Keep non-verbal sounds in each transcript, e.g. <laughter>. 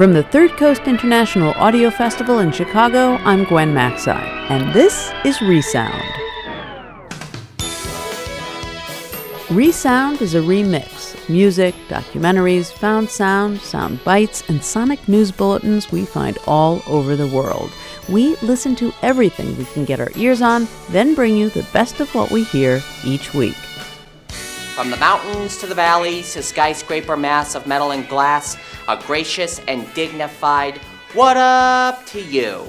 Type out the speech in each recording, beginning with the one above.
From the Third Coast International Audio Festival in Chicago, I'm Gwen Macsai, and this is Resound. Resound is a remix. Music, documentaries, found sound, sound bites, and sonic news bulletins we find all over the world. We listen to everything we can get our ears on, then bring you the best of what we hear each week. From the mountains to the valleys to skyscraper mass of metal and glass, a gracious and dignified what up to you.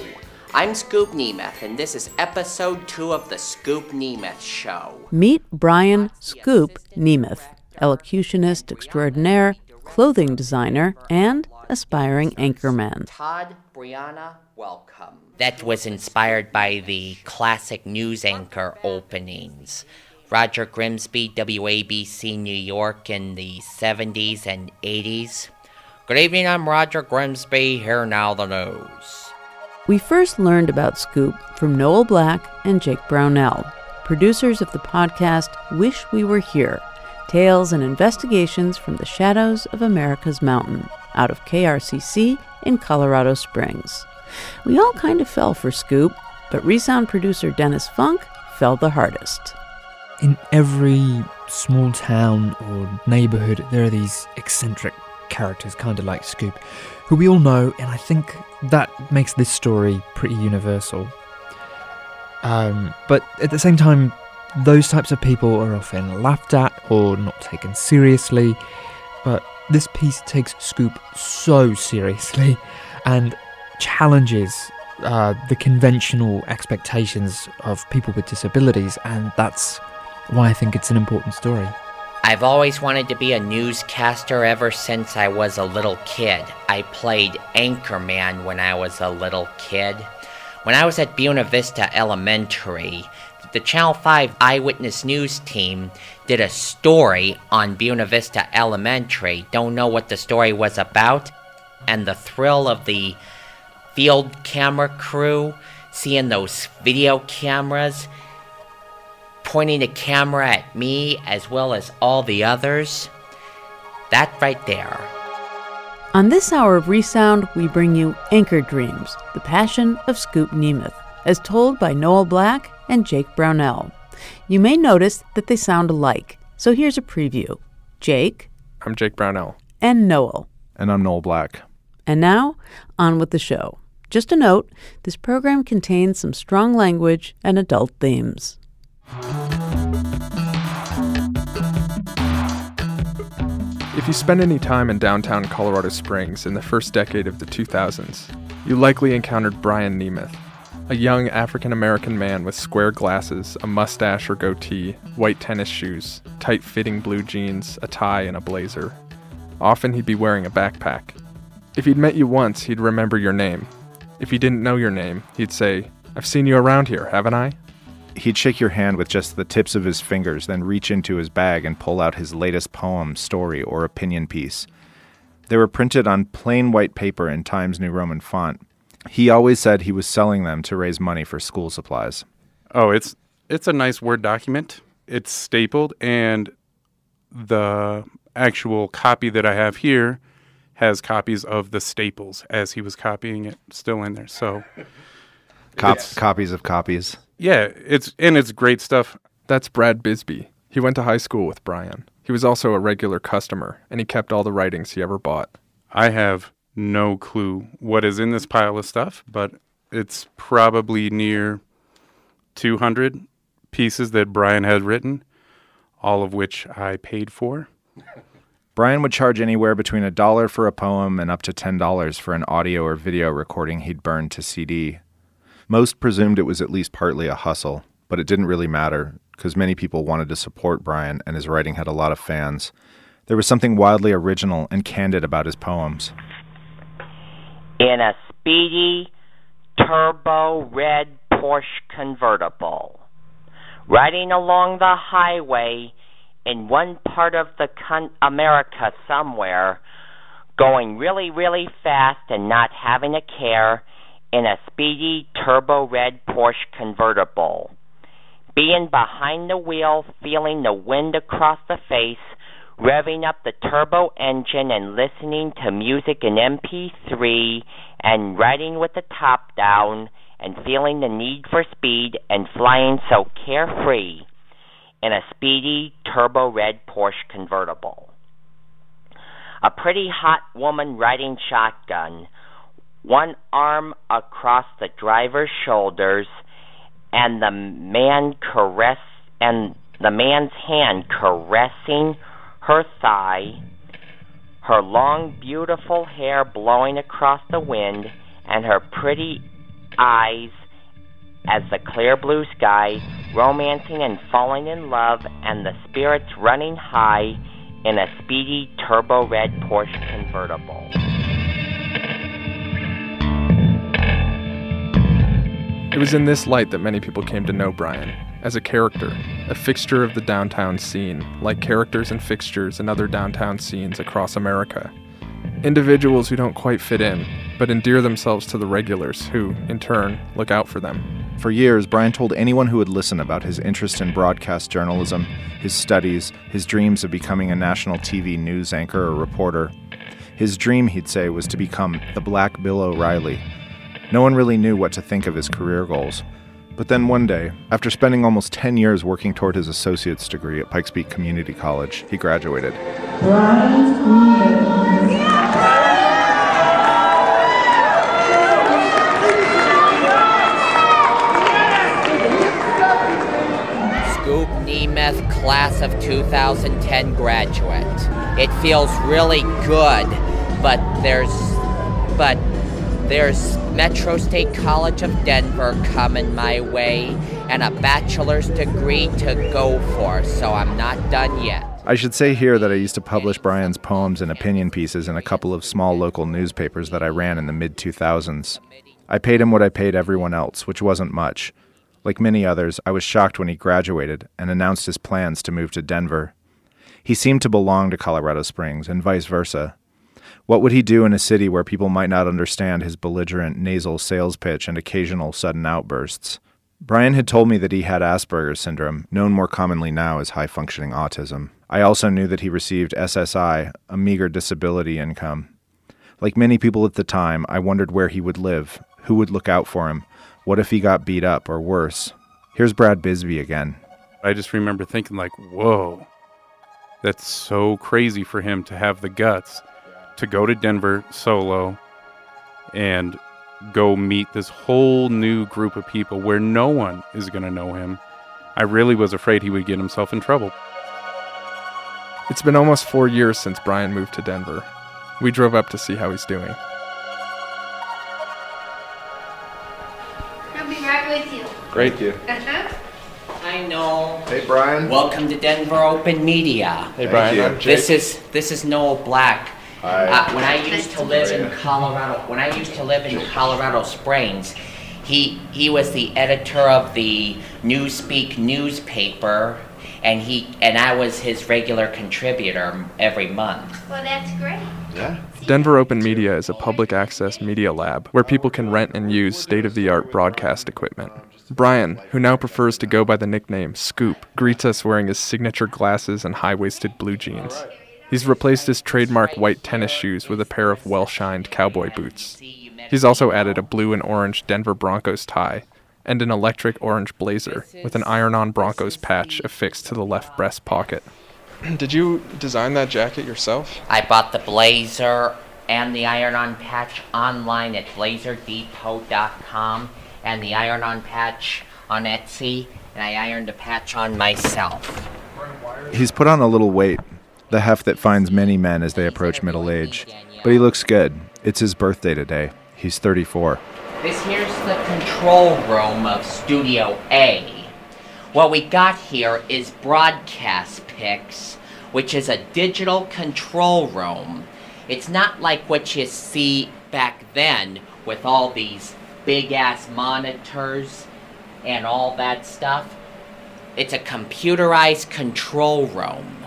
I'm Scoop Nemeth, and this is episode two of the Scoop Nemeth Show. Meet Brian Scoop Nemeth, elocutionist extraordinaire, clothing designer, and aspiring anchorman. Todd, Brianna, welcome. That was inspired by the classic news anchor openings. Roger Grimsby, WABC New York in the 70s and 80s. Good evening, I'm Roger Grimsby. Here now the news. We first learned about Scoop from Noel Black and Jake Brownell, producers of the podcast Wish We Were Here Tales and Investigations from the Shadows of America's Mountain, out of KRCC in Colorado Springs. We all kind of fell for Scoop, but Resound producer Dennis Funk fell the hardest in every small town or neighborhood, there are these eccentric characters, kind of like Scoop, who we all know, and I think that makes this story pretty universal. Um, but at the same time, those types of people are often laughed at or not taken seriously. But this piece takes Scoop so seriously and challenges uh, the conventional expectations of people with disabilities, and that's why I think it's an important story. I've always wanted to be a newscaster ever since I was a little kid. I played Anchorman when I was a little kid. When I was at Buena Vista Elementary, the Channel 5 Eyewitness News team did a story on Buena Vista Elementary. Don't know what the story was about. And the thrill of the field camera crew seeing those video cameras pointing a camera at me as well as all the others. That right there. On this hour of Resound, we bring you Anchor Dreams, the passion of Scoop Nemeth, as told by Noel Black and Jake Brownell. You may notice that they sound alike, so here's a preview. Jake. I'm Jake Brownell. And Noel. And I'm Noel Black. And now, on with the show. Just a note this program contains some strong language and adult themes. If you spend any time in downtown Colorado Springs in the first decade of the 2000s, you likely encountered Brian Nemeth, a young African American man with square glasses, a mustache or goatee, white tennis shoes, tight fitting blue jeans, a tie, and a blazer. Often he'd be wearing a backpack. If he'd met you once, he'd remember your name. If he didn't know your name, he'd say, I've seen you around here, haven't I? He'd shake your hand with just the tips of his fingers, then reach into his bag and pull out his latest poem, story, or opinion piece. They were printed on plain white paper in Times New Roman font. He always said he was selling them to raise money for school supplies. Oh, it's it's a nice Word document. It's stapled, and the actual copy that I have here has copies of the staples as he was copying it still in there. So Cop- copies of copies. Yeah, it's and it's great stuff. That's Brad Bisbee. He went to high school with Brian. He was also a regular customer, and he kept all the writings he ever bought. I have no clue what is in this pile of stuff, but it's probably near 200 pieces that Brian had written, all of which I paid for. <laughs> Brian would charge anywhere between a dollar for a poem and up to $10 for an audio or video recording he'd burned to CD. Most presumed it was at least partly a hustle, but it didn't really matter because many people wanted to support Brian and his writing had a lot of fans. There was something wildly original and candid about his poems. In a speedy, turbo red Porsche convertible, riding along the highway in one part of the con- America somewhere, going really, really fast and not having a care in a speedy turbo red Porsche convertible. Being behind the wheel, feeling the wind across the face, revving up the turbo engine and listening to music in MP3 and riding with the top down and feeling the need for speed and flying so carefree in a speedy turbo red Porsche convertible. A pretty hot woman riding shotgun, one arm across the driver's shoulders and the man caress and the man's hand caressing her thigh, her long, beautiful hair blowing across the wind, and her pretty eyes as the clear blue sky, romancing and falling in love, and the spirits running high in a speedy turbo red Porsche convertible. It was in this light that many people came to know Brian as a character, a fixture of the downtown scene, like characters and fixtures in other downtown scenes across America. Individuals who don't quite fit in, but endear themselves to the regulars who, in turn, look out for them. For years, Brian told anyone who would listen about his interest in broadcast journalism, his studies, his dreams of becoming a national TV news anchor or reporter. His dream, he'd say, was to become the Black Bill O'Reilly. No one really knew what to think of his career goals. But then one day, after spending almost 10 years working toward his associate's degree at Pikes Peak Community College, he graduated. Scoop Nemeth, class of 2010 graduate. It feels really good, but there's but there's Metro State College of Denver coming my way and a bachelor's degree to go for, so I'm not done yet. I should say here that I used to publish Brian's poems and opinion pieces in a couple of small local newspapers that I ran in the mid 2000s. I paid him what I paid everyone else, which wasn't much. Like many others, I was shocked when he graduated and announced his plans to move to Denver. He seemed to belong to Colorado Springs, and vice versa. What would he do in a city where people might not understand his belligerent nasal sales pitch and occasional sudden outbursts? Brian had told me that he had Asperger's syndrome, known more commonly now as high functioning autism. I also knew that he received SSI, a meager disability income. Like many people at the time, I wondered where he would live, who would look out for him, what if he got beat up or worse? Here's Brad Bisbee again. I just remember thinking, like, whoa, that's so crazy for him to have the guts to go to Denver solo and go meet this whole new group of people where no one is going to know him. I really was afraid he would get himself in trouble. It's been almost four years since Brian moved to Denver. We drove up to see how he's doing. I'll be right with you. Great, you. Uh-huh. I know. Hey, Brian. Welcome to Denver Open Media. Hey, Thank Brian. you. I'm Jake. This is this is Noel Black. Hi. Uh, when I used to to live in Colorado, when I used to live in Colorado Springs, he he was the editor of the Newspeak newspaper, and he and I was his regular contributor every month. Well, that's great. Yeah. Denver Open Media is a public access media lab where people can rent and use state of the art broadcast equipment. Brian, who now prefers to go by the nickname Scoop, greets us wearing his signature glasses and high waisted blue jeans. He's replaced his trademark white tennis shoes with a pair of well shined cowboy boots. He's also added a blue and orange Denver Broncos tie and an electric orange blazer with an iron on Broncos patch affixed to the left breast pocket. <clears throat> Did you design that jacket yourself? I bought the blazer and the iron-on patch online at blazerdepot.com and the iron-on patch on Etsy, and I ironed the patch on myself. He's put on a little weight, the heft that finds many men as they approach middle age. But he looks good. It's his birthday today. He's 34. This here's the control room of Studio A. What we got here is Broadcast Pix, which is a digital control room. It's not like what you see back then with all these big ass monitors and all that stuff. It's a computerized control room.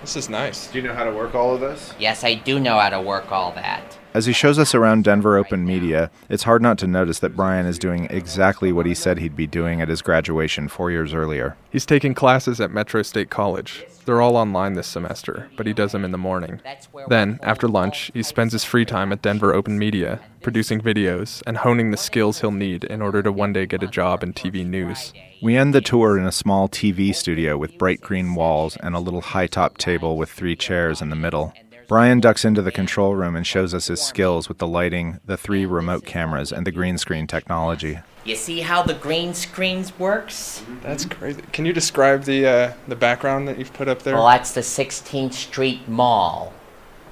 This is nice. Do you know how to work all of this? Yes, I do know how to work all that. As he shows us around Denver Open Media, it's hard not to notice that Brian is doing exactly what he said he'd be doing at his graduation four years earlier. He's taking classes at Metro State College. They're all online this semester, but he does them in the morning. Then, after lunch, he spends his free time at Denver Open Media, producing videos and honing the skills he'll need in order to one day get a job in TV news. We end the tour in a small TV studio with bright green walls and a little high top table with three chairs in the middle. Brian ducks into the control room and shows us his skills with the lighting, the three remote cameras, and the green screen technology. You see how the green screens works? That's crazy. Can you describe the uh, the background that you've put up there? Well, that's the 16th Street Mall.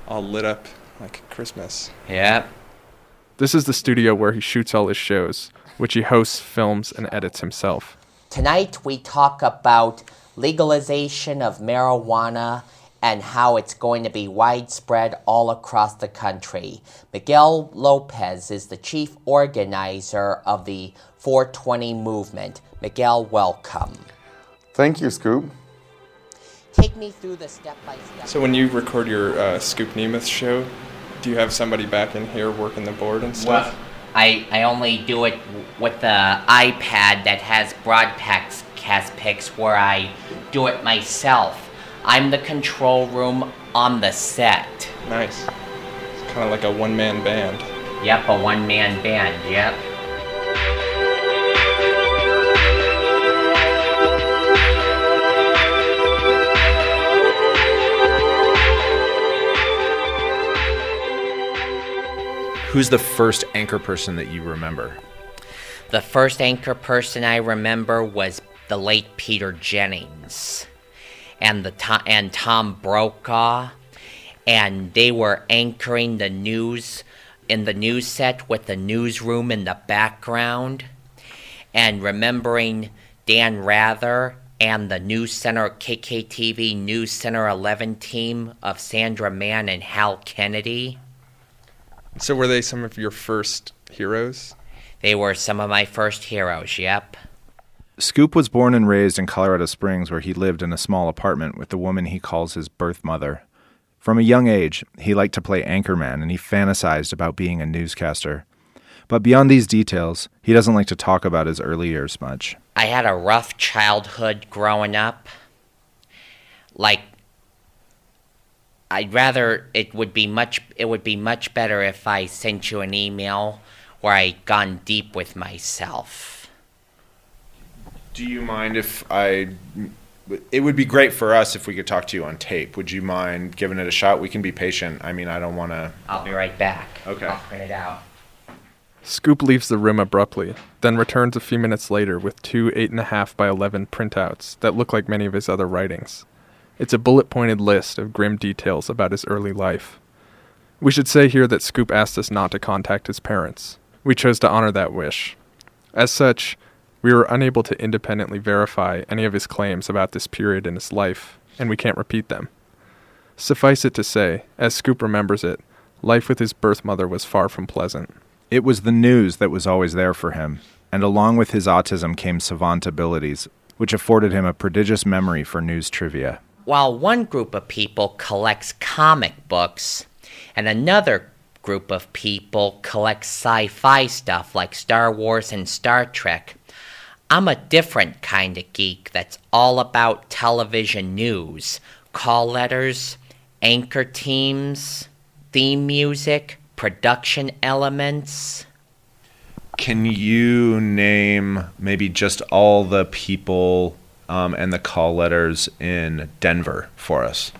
All lit up like Christmas. Yep. This is the studio where he shoots all his shows, which he hosts, films, and edits himself. Tonight we talk about legalization of marijuana and how it's going to be widespread all across the country. Miguel Lopez is the chief organizer of the 420 movement. Miguel, welcome. Thank you, Scoop. Take me through the step by step. So when you record your uh, Scoop Nemeth show, do you have somebody back in here working the board and stuff? I, I only do it with the iPad that has broadcast cast Pix where I do it myself. I'm the control room on the set. Nice. It's kind of like a one man band. Yep, a one man band, yep. Who's the first anchor person that you remember? The first anchor person I remember was the late Peter Jennings and the and Tom Brokaw and they were anchoring the news in the news set with the newsroom in the background and remembering Dan Rather and the News Center KKTV News Center 11 team of Sandra Mann and Hal Kennedy. So were they some of your first heroes? They were some of my first heroes, yep. Scoop was born and raised in Colorado Springs, where he lived in a small apartment with the woman he calls his birth mother. From a young age, he liked to play anchorman and he fantasized about being a newscaster. But beyond these details, he doesn't like to talk about his early years much. I had a rough childhood growing up. Like I'd rather it would be much it would be much better if I sent you an email where I'd gone deep with myself. Do you mind if I. It would be great for us if we could talk to you on tape. Would you mind giving it a shot? We can be patient. I mean, I don't want to. I'll be right back. Okay. I'll print it out. Scoop leaves the room abruptly, then returns a few minutes later with two 8.5 by 11 printouts that look like many of his other writings. It's a bullet pointed list of grim details about his early life. We should say here that Scoop asked us not to contact his parents. We chose to honor that wish. As such, we were unable to independently verify any of his claims about this period in his life, and we can't repeat them. Suffice it to say, as Scoop remembers it, life with his birth mother was far from pleasant. It was the news that was always there for him, and along with his autism came savant abilities, which afforded him a prodigious memory for news trivia. While one group of people collects comic books and another group of people collects sci-fi stuff like Star Wars and Star Trek, I'm a different kind of geek that's all about television news, call letters, anchor teams, theme music, production elements. Can you name maybe just all the people um, and the call letters in Denver for us?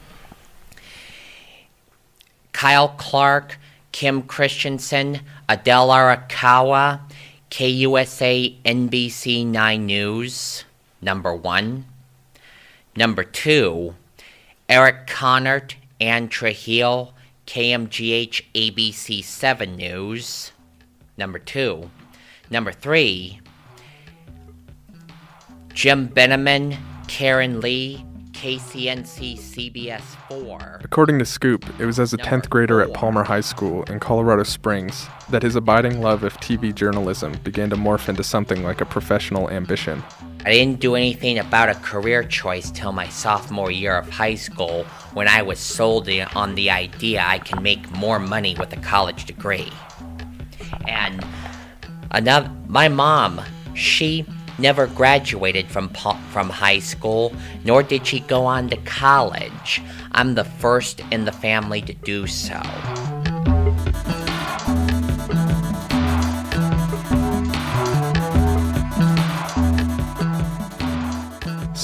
Kyle Clark, Kim Christensen, Adele Arakawa, KUSA NBC 9 News, number one. Number two, Eric Connert, Anne Trujillo, KMGH ABC 7 News, number two. Number three, Jim Benemann, Karen Lee, KCNC CBS 4. According to Scoop, it was as a 10th grader at Palmer High School in Colorado Springs that his abiding love of TV journalism began to morph into something like a professional ambition. I didn't do anything about a career choice till my sophomore year of high school when I was sold on the idea I can make more money with a college degree. And another, my mom, she never graduated from from high school, nor did she go on to college. I'm the first in the family to do so.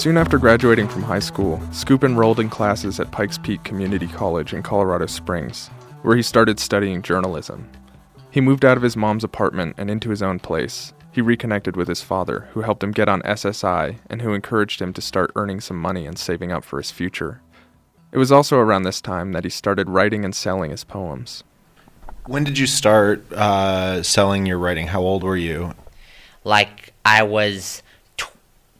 Soon after graduating from high school, Scoop enrolled in classes at Pikes Peak Community College in Colorado Springs, where he started studying journalism. He moved out of his mom's apartment and into his own place. He reconnected with his father, who helped him get on SSI and who encouraged him to start earning some money and saving up for his future. It was also around this time that he started writing and selling his poems. When did you start uh, selling your writing? How old were you? Like, I was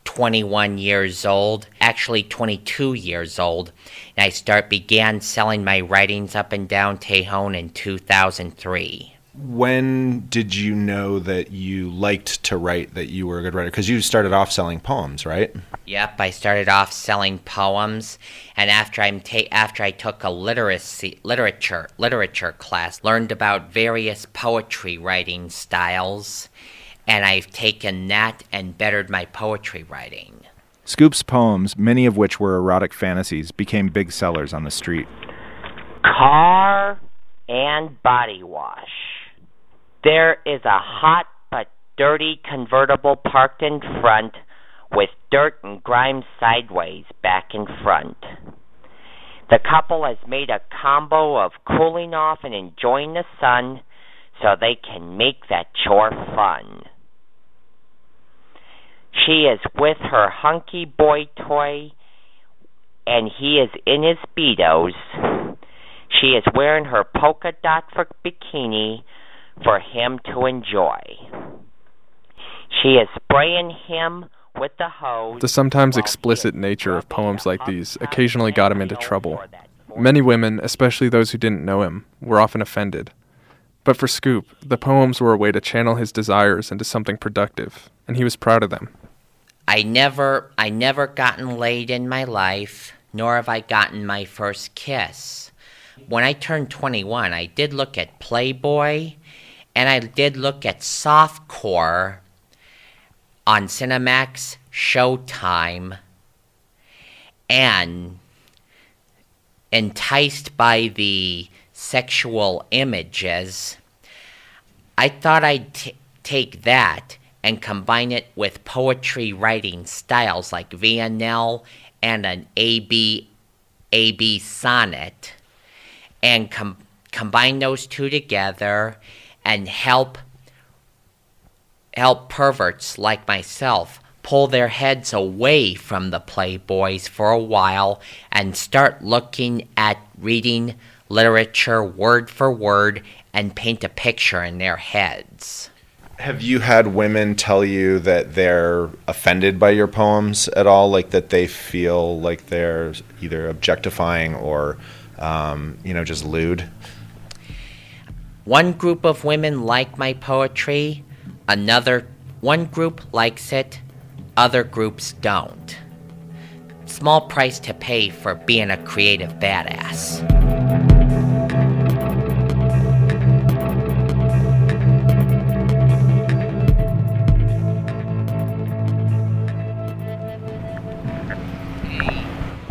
21 years old, actually 22 years old, and I start began selling my writings up and down Tejon in 2003. When did you know that you liked to write, that you were a good writer? Because you started off selling poems, right? Yep, I started off selling poems, and after I ta- after I took a literacy literature literature class, learned about various poetry writing styles, and I've taken that and bettered my poetry writing. Scoop's poems, many of which were erotic fantasies, became big sellers on the street. Car and body wash. There is a hot but dirty convertible parked in front with dirt and grime sideways back in front. The couple has made a combo of cooling off and enjoying the sun so they can make that chore fun. She is with her hunky boy toy, and he is in his Speedos. She is wearing her polka dot for bikini for him to enjoy. She is spraying him with the hose. The sometimes explicit nature of poems like these occasionally got him into trouble. Many women, especially those who didn't know him, were often offended. But for Scoop, the poems were a way to channel his desires into something productive, and he was proud of them. I never I never gotten laid in my life, nor have I gotten my first kiss. When I turned 21, I did look at Playboy and I did look at softcore on Cinemax, Showtime, and enticed by the sexual images, I thought I'd t- take that and combine it with poetry writing styles like Villanelle and an AB AB sonnet and com- combine those two together and help help perverts like myself pull their heads away from the playboys for a while and start looking at reading literature word for word and paint a picture in their heads. Have you had women tell you that they're offended by your poems at all? Like that they feel like they're either objectifying or, um, you know, just lewd? One group of women like my poetry, another one group likes it, other groups don't. Small price to pay for being a creative badass.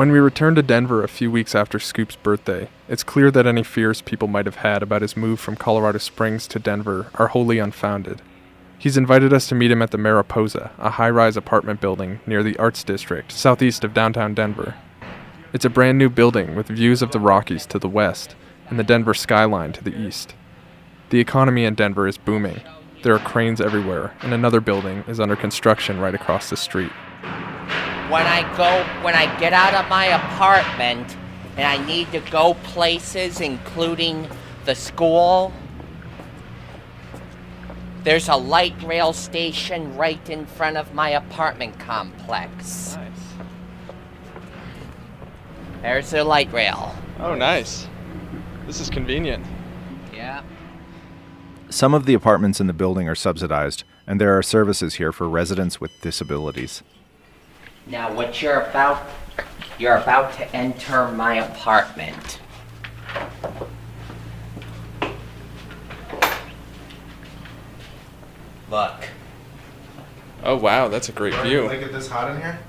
When we returned to Denver a few weeks after Scoop's birthday, it's clear that any fears people might have had about his move from Colorado Springs to Denver are wholly unfounded. He's invited us to meet him at the Mariposa, a high rise apartment building near the Arts District, southeast of downtown Denver. It's a brand new building with views of the Rockies to the west and the Denver skyline to the east. The economy in Denver is booming. There are cranes everywhere, and another building is under construction right across the street when I go, when I get out of my apartment and I need to go places, including the school, there's a light rail station right in front of my apartment complex. Nice. There's the light rail. Oh, nice. This is convenient. Yeah. Some of the apartments in the building are subsidized, and there are services here for residents with disabilities. Now, what you're about, you're about to enter my apartment. Look. Oh wow, that's a great view. it this hot in here?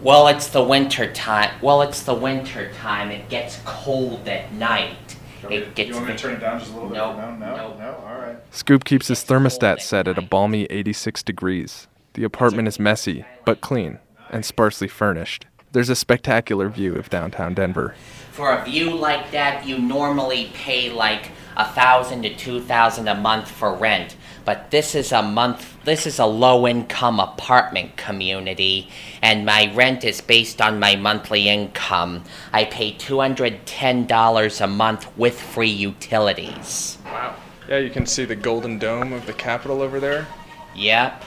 Well, it's the winter time. Well, it's the winter time. It gets cold at night. It gets You want me to turn it down just a little No, No, no, no. no. All right. Scoop keeps his thermostat set at a balmy 86 degrees. The apartment is messy, but clean, and sparsely furnished. There's a spectacular view of downtown Denver. For a view like that, you normally pay like a thousand to two thousand a month for rent. But this is a month. This is a low-income apartment community, and my rent is based on my monthly income. I pay two hundred ten dollars a month with free utilities. Wow. Yeah, you can see the golden dome of the Capitol over there. Yep.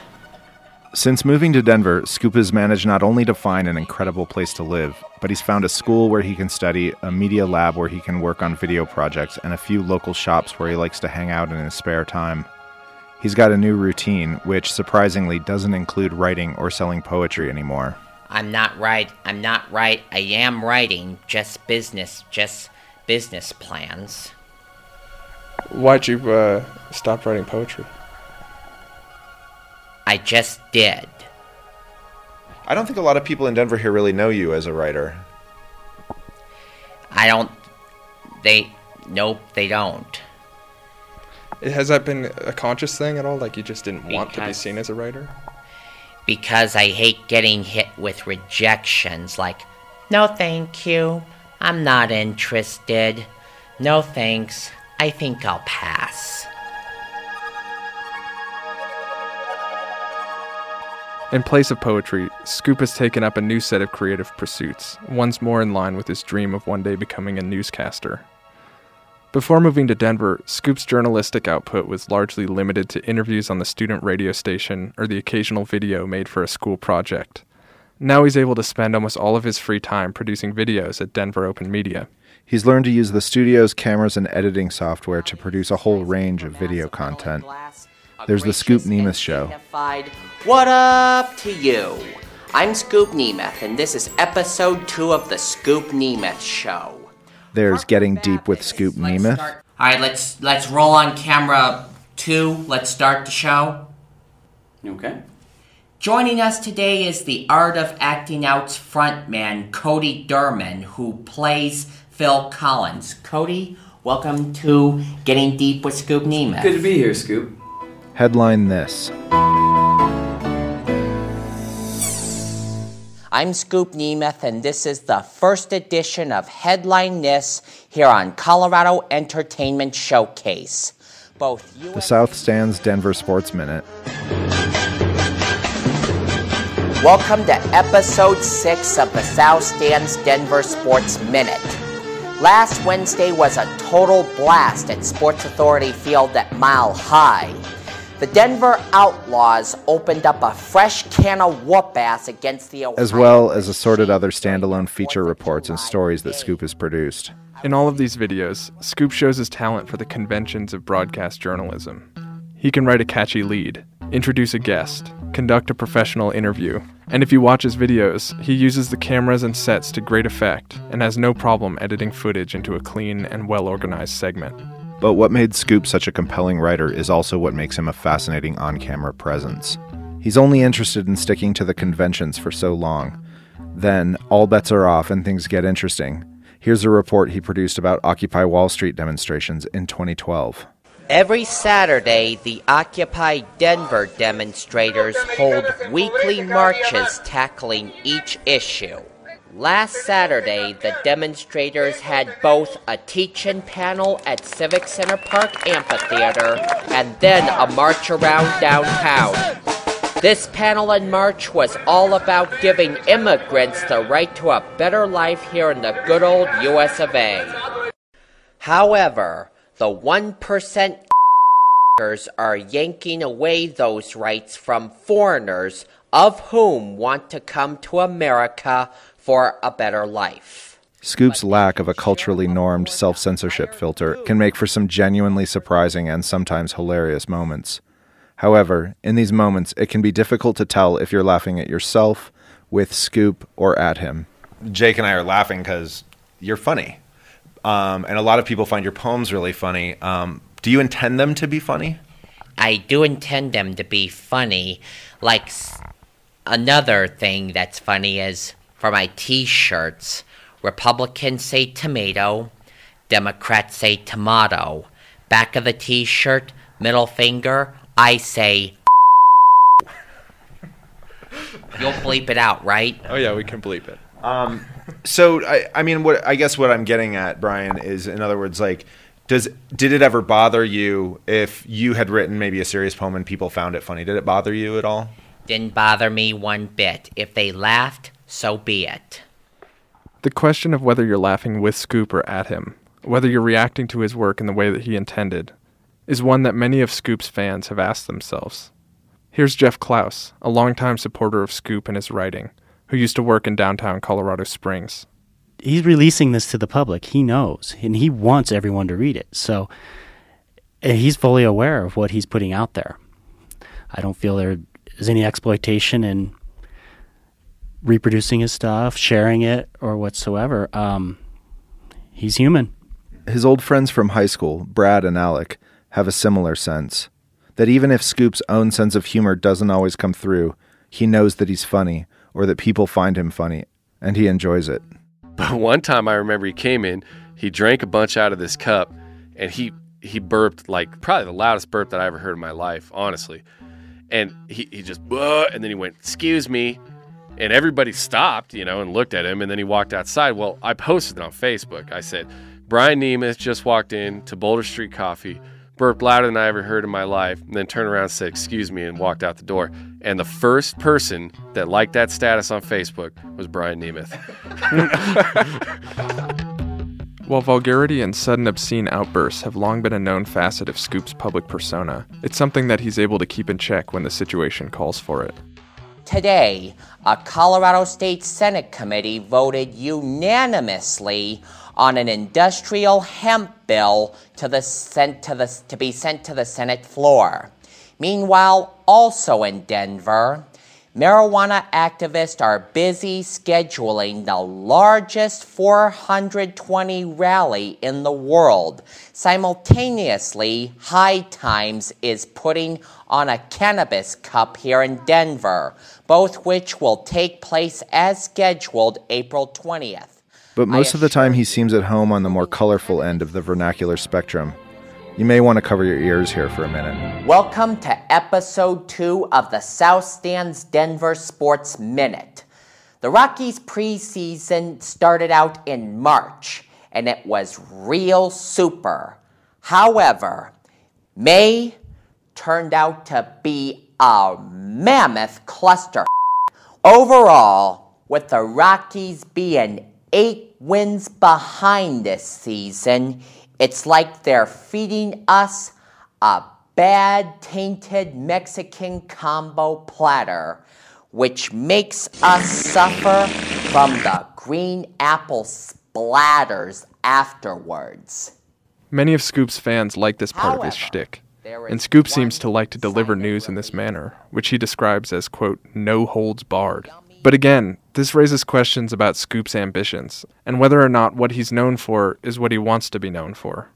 Since moving to Denver, Scoop has managed not only to find an incredible place to live, but he's found a school where he can study, a media lab where he can work on video projects, and a few local shops where he likes to hang out in his spare time. He's got a new routine, which surprisingly doesn't include writing or selling poetry anymore. I'm not right. I'm not right. I am writing just business, just business plans. Why'd you uh, stop writing poetry? I just did. I don't think a lot of people in Denver here really know you as a writer. I don't. They. Nope, they don't. Has that been a conscious thing at all? Like you just didn't want to be seen as a writer? Because I hate getting hit with rejections like, no thank you, I'm not interested. No thanks, I think I'll pass. In place of poetry, Scoop has taken up a new set of creative pursuits, ones more in line with his dream of one day becoming a newscaster. Before moving to Denver, Scoop's journalistic output was largely limited to interviews on the student radio station or the occasional video made for a school project. Now he's able to spend almost all of his free time producing videos at Denver Open Media. He's learned to use the studio's cameras and editing software to produce a whole range of video content. There's the Scoop Nemeth Show. What up to you? I'm Scoop Nemeth, and this is episode two of the Scoop Nemeth Show. There's Getting Deep with Scoop Nemeth. All right, let's let's roll on camera two. Let's start the show. Okay. Joining us today is the Art of Acting Out's frontman, Cody Durman, who plays Phil Collins. Cody, welcome to Getting Deep with Scoop Nemeth. Good to be here, Scoop. Headline this I'm Scoop Nemeth, and this is the first edition of Headline This here on Colorado Entertainment Showcase. Both you The South Stands Denver Sports Minute. Welcome to episode 6 of the South Stands Denver Sports Minute. Last Wednesday was a total blast at Sports Authority Field at Mile High. The Denver Outlaws opened up a fresh can of whoop ass against the as well as assorted other standalone feature reports and stories that Scoop has produced. In all of these videos, Scoop shows his talent for the conventions of broadcast journalism. He can write a catchy lead, introduce a guest, conduct a professional interview, and if you watch his videos, he uses the cameras and sets to great effect and has no problem editing footage into a clean and well organized segment. But what made Scoop such a compelling writer is also what makes him a fascinating on camera presence. He's only interested in sticking to the conventions for so long. Then, all bets are off and things get interesting. Here's a report he produced about Occupy Wall Street demonstrations in 2012. Every Saturday, the Occupy Denver demonstrators hold weekly marches tackling each issue. Last Saturday, the demonstrators had both a teach-in panel at Civic Center Park Amphitheater and then a march around downtown. This panel and march was all about giving immigrants the right to a better life here in the good old US of A. However, the 1% <laughs> are yanking away those rights from foreigners, of whom want to come to America for a better life. Scoop's lack of a culturally normed self censorship filter can make for some genuinely surprising and sometimes hilarious moments. However, in these moments, it can be difficult to tell if you're laughing at yourself with Scoop or at him. Jake and I are laughing because you're funny. Um, and a lot of people find your poems really funny. Um, do you intend them to be funny? I do intend them to be funny. Like another thing that's funny is for my T-shirts, Republicans say tomato, Democrats say tomato. Back of the T-shirt, middle finger, I say. <laughs> You'll bleep it out, right? Oh yeah, we can bleep it. Um, So I, I mean, what I guess what I'm getting at, Brian, is in other words, like, does did it ever bother you if you had written maybe a serious poem and people found it funny? Did it bother you at all? Didn't bother me one bit. If they laughed, so be it. The question of whether you're laughing with Scoop or at him, whether you're reacting to his work in the way that he intended, is one that many of Scoop's fans have asked themselves. Here's Jeff Klaus, a longtime supporter of Scoop and his writing, who used to work in downtown Colorado Springs. he's releasing this to the public. He knows, and he wants everyone to read it. So uh, he's fully aware of what he's putting out there. I don't feel there is any exploitation in reproducing his stuff, sharing it, or whatsoever. Um, he's human. His old friends from high school, Brad and Alec, have a similar sense that even if Scoop's own sense of humor doesn't always come through, he knows that he's funny or that people find him funny, and he enjoys it. But one time I remember he came in, he drank a bunch out of this cup, and he he burped like probably the loudest burp that I ever heard in my life, honestly. And he, he just "Whoa," and then he went, excuse me. And everybody stopped, you know, and looked at him and then he walked outside. Well, I posted it on Facebook. I said, Brian Nemeth just walked in to Boulder Street Coffee, burped louder than I ever heard in my life, and then turned around and said, Excuse me, and walked out the door. And the first person that liked that status on Facebook was Brian Nemeth. <laughs> While vulgarity and sudden obscene outbursts have long been a known facet of Scoop's public persona, it's something that he's able to keep in check when the situation calls for it. Today, a Colorado State Senate committee voted unanimously on an industrial hemp bill to, the, to, the, to be sent to the Senate floor. Meanwhile, also in Denver, marijuana activists are busy scheduling the largest 420 rally in the world. Simultaneously, High Times is putting on a cannabis cup here in Denver, both which will take place as scheduled April 20th. But most of the time, he seems at home on the more colorful end of the vernacular spectrum. You may want to cover your ears here for a minute. Welcome to episode two of the South Stands Denver Sports Minute. The Rockies preseason started out in March and it was real super. However, May turned out to be a mammoth cluster. Overall, with the Rockies being eight wins behind this season, it's like they're feeding us a bad, tainted Mexican combo platter, which makes us suffer from the green apple splatters afterwards. Many of Scoop's fans like this part of his However, shtick, and Scoop seems to like to deliver news in this manner, which he describes as, quote, no holds barred. But again, this raises questions about Scoop's ambitions, and whether or not what he's known for is what he wants to be known for.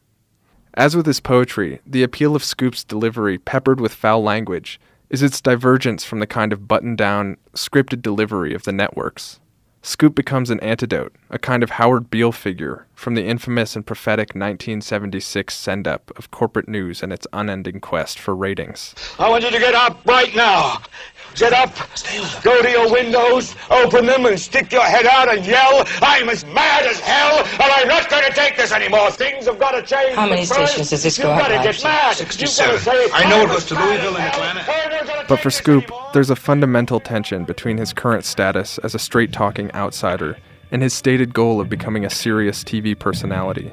As with his poetry, the appeal of Scoop's delivery, peppered with foul language, is its divergence from the kind of buttoned down, scripted delivery of the networks. Scoop becomes an antidote, a kind of Howard Beale figure from the infamous and prophetic 1976 send up of corporate news and its unending quest for ratings. I want you to get up right now. Get up, go to your windows, open them, and stick your head out and yell, I'm as mad as hell, and I'm not going to take this anymore. Things have got to change. How many first, stations does this you've go got to out get mad. You've got to say, I know "I'm it goes to Louisville and hell, and I'm gonna But for Scoop, there's a fundamental tension between his current status as a straight talking outsider and his stated goal of becoming a serious TV personality.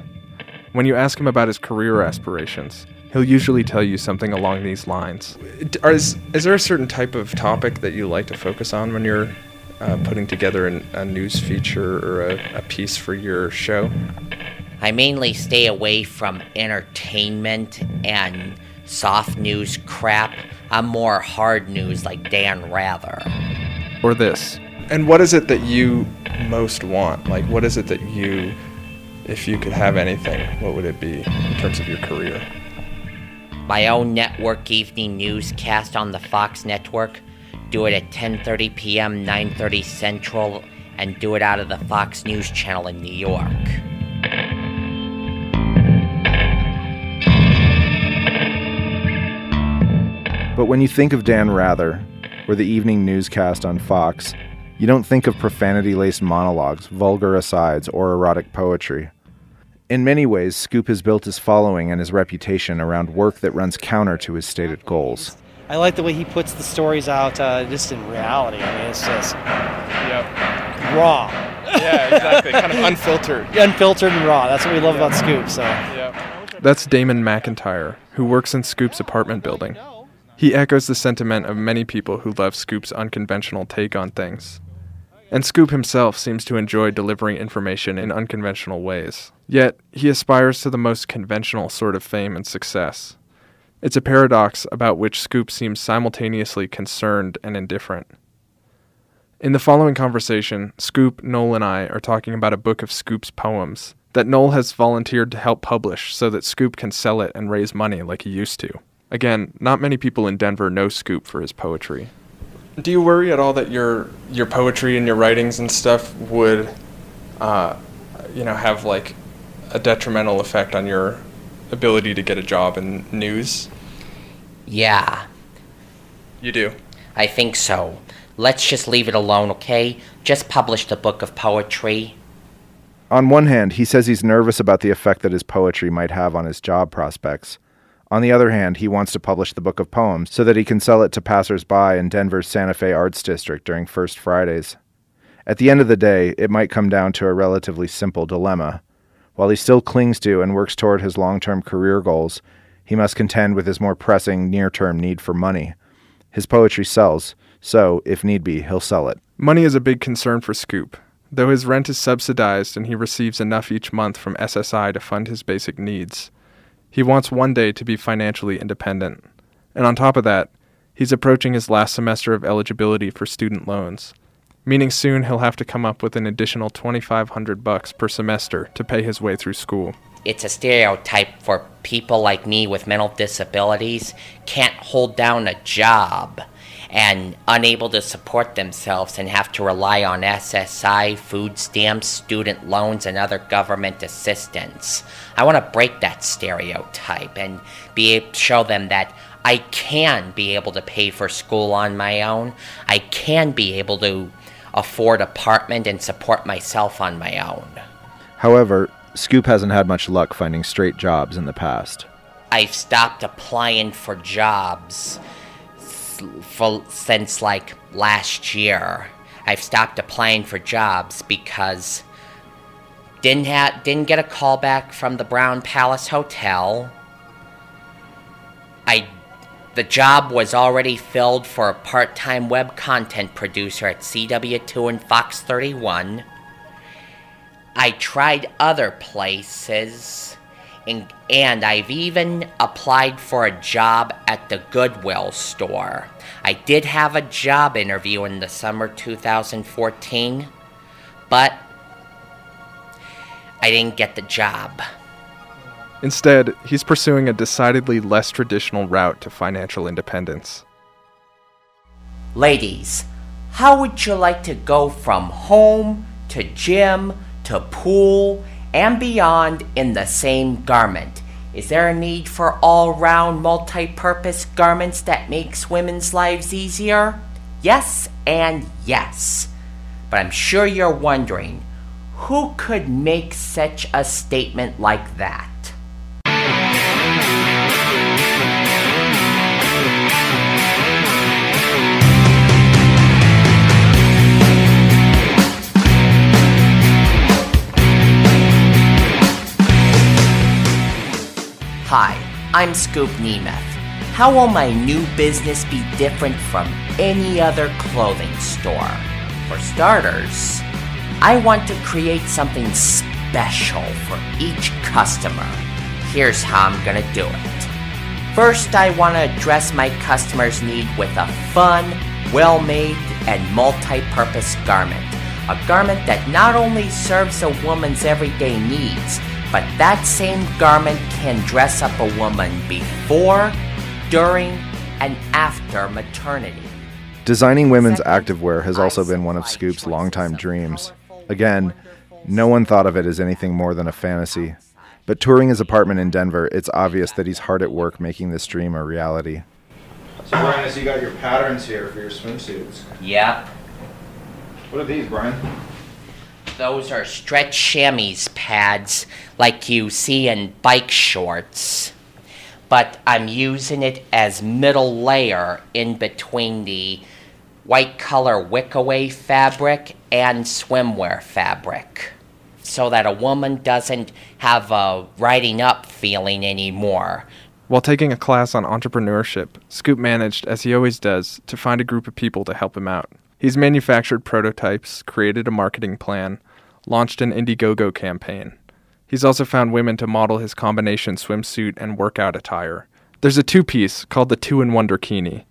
When you ask him about his career aspirations, he'll usually tell you something along these lines. Is, is there a certain type of topic that you like to focus on when you're uh, putting together an, a news feature or a, a piece for your show? I mainly stay away from entertainment and soft news crap. I'm more hard news like Dan Rather. Or this? And what is it that you most want? Like, what is it that you, if you could have anything, what would it be in terms of your career? My own network evening newscast on the Fox network. Do it at 10:30 p.m., 9:30 Central, and do it out of the Fox News channel in New York. But when you think of Dan Rather, or the evening newscast on Fox, you don't think of profanity laced monologues, vulgar asides, or erotic poetry. In many ways, Scoop has built his following and his reputation around work that runs counter to his stated goals. I like the way he puts the stories out uh, just in reality. I mean, it's just raw. Yeah, exactly. kind of <laughs> unfiltered. Unfiltered and raw. That's what we love about Scoop. So. That's Damon McIntyre, who works in Scoop's apartment building. He echoes the sentiment of many people who love Scoop's unconventional take on things. And Scoop himself seems to enjoy delivering information in unconventional ways. Yet, he aspires to the most conventional sort of fame and success. It's a paradox about which Scoop seems simultaneously concerned and indifferent. In the following conversation, Scoop, Noel, and I are talking about a book of Scoop's poems that Noel has volunteered to help publish so that Scoop can sell it and raise money like he used to. Again, not many people in Denver know Scoop for his poetry. Do you worry at all that your your poetry and your writings and stuff would, uh, you know, have like a detrimental effect on your ability to get a job in news? Yeah, You do. I think so. Let's just leave it alone, okay? Just publish the book of poetry. On one hand, he says he's nervous about the effect that his poetry might have on his job prospects. On the other hand, he wants to publish the book of poems so that he can sell it to passersby in Denver's Santa Fe Arts District during First Fridays. At the end of the day, it might come down to a relatively simple dilemma. While he still clings to and works toward his long term career goals, he must contend with his more pressing near term need for money. His poetry sells, so, if need be, he'll sell it. Money is a big concern for Scoop. Though his rent is subsidized and he receives enough each month from SSI to fund his basic needs, he wants one day to be financially independent. And on top of that, he's approaching his last semester of eligibility for student loans, meaning soon he'll have to come up with an additional 2500 bucks per semester to pay his way through school. It's a stereotype for people like me with mental disabilities can't hold down a job and unable to support themselves and have to rely on SSI, food stamps, student loans, and other government assistance. I want to break that stereotype and be able show them that I can be able to pay for school on my own. I can be able to afford apartment and support myself on my own. However, Scoop hasn't had much luck finding straight jobs in the past. I've stopped applying for jobs since like last year. I've stopped applying for jobs because didn't ha- didn't get a call back from the Brown Palace Hotel. I the job was already filled for a part-time web content producer at CW2 and Fox 31. I tried other places, and, and I've even applied for a job at the Goodwill store. I did have a job interview in the summer 2014, but I didn't get the job. Instead, he's pursuing a decidedly less traditional route to financial independence. Ladies, how would you like to go from home to gym to pool and beyond in the same garment? Is there a need for all round multi purpose garments that makes women's lives easier? Yes and yes. But I'm sure you're wondering who could make such a statement like that? Hi, I'm Scoop Nemeth. How will my new business be different from any other clothing store? For starters, I want to create something special for each customer. Here's how I'm gonna do it. First, I want to address my customer's need with a fun, well made, and multi purpose garment. A garment that not only serves a woman's everyday needs, but that same garment can dress up a woman before, during, and after maternity. Designing women's activewear has also been one of Scoop's longtime dreams. Again, no one thought of it as anything more than a fantasy. But touring his apartment in Denver, it's obvious that he's hard at work making this dream a reality. So, Brian, I see you got your patterns here for your swimsuits. Yep. What are these, Brian? Those are stretch chamois pads like you see in bike shorts. But I'm using it as middle layer in between the white color wickaway fabric and swimwear fabric. So that a woman doesn't have a riding up feeling anymore. While taking a class on entrepreneurship, Scoop managed, as he always does, to find a group of people to help him out. He's manufactured prototypes, created a marketing plan, launched an Indiegogo campaign. He's also found women to model his combination swimsuit and workout attire. There's a two piece called the Two in Wonderkini.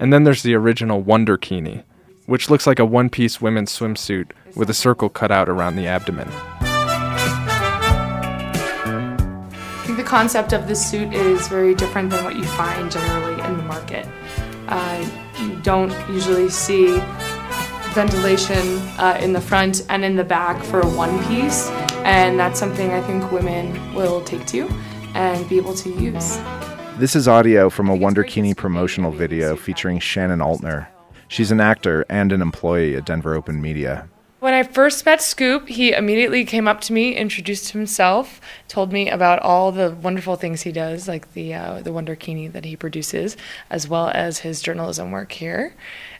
And then there's the original Wonderkini, which looks like a one piece women's swimsuit with a circle cut out around the abdomen. I think the concept of this suit is very different than what you find generally in the market. Uh, you don't usually see ventilation uh, in the front and in the back for a one piece, and that's something I think women will take to and be able to use. This is audio from a Wonderkini promotional video featuring Shannon Altner. She's an actor and an employee at Denver Open Media. When I first met Scoop, he immediately came up to me, introduced himself, told me about all the wonderful things he does, like the uh, the Wonderkini that he produces, as well as his journalism work here.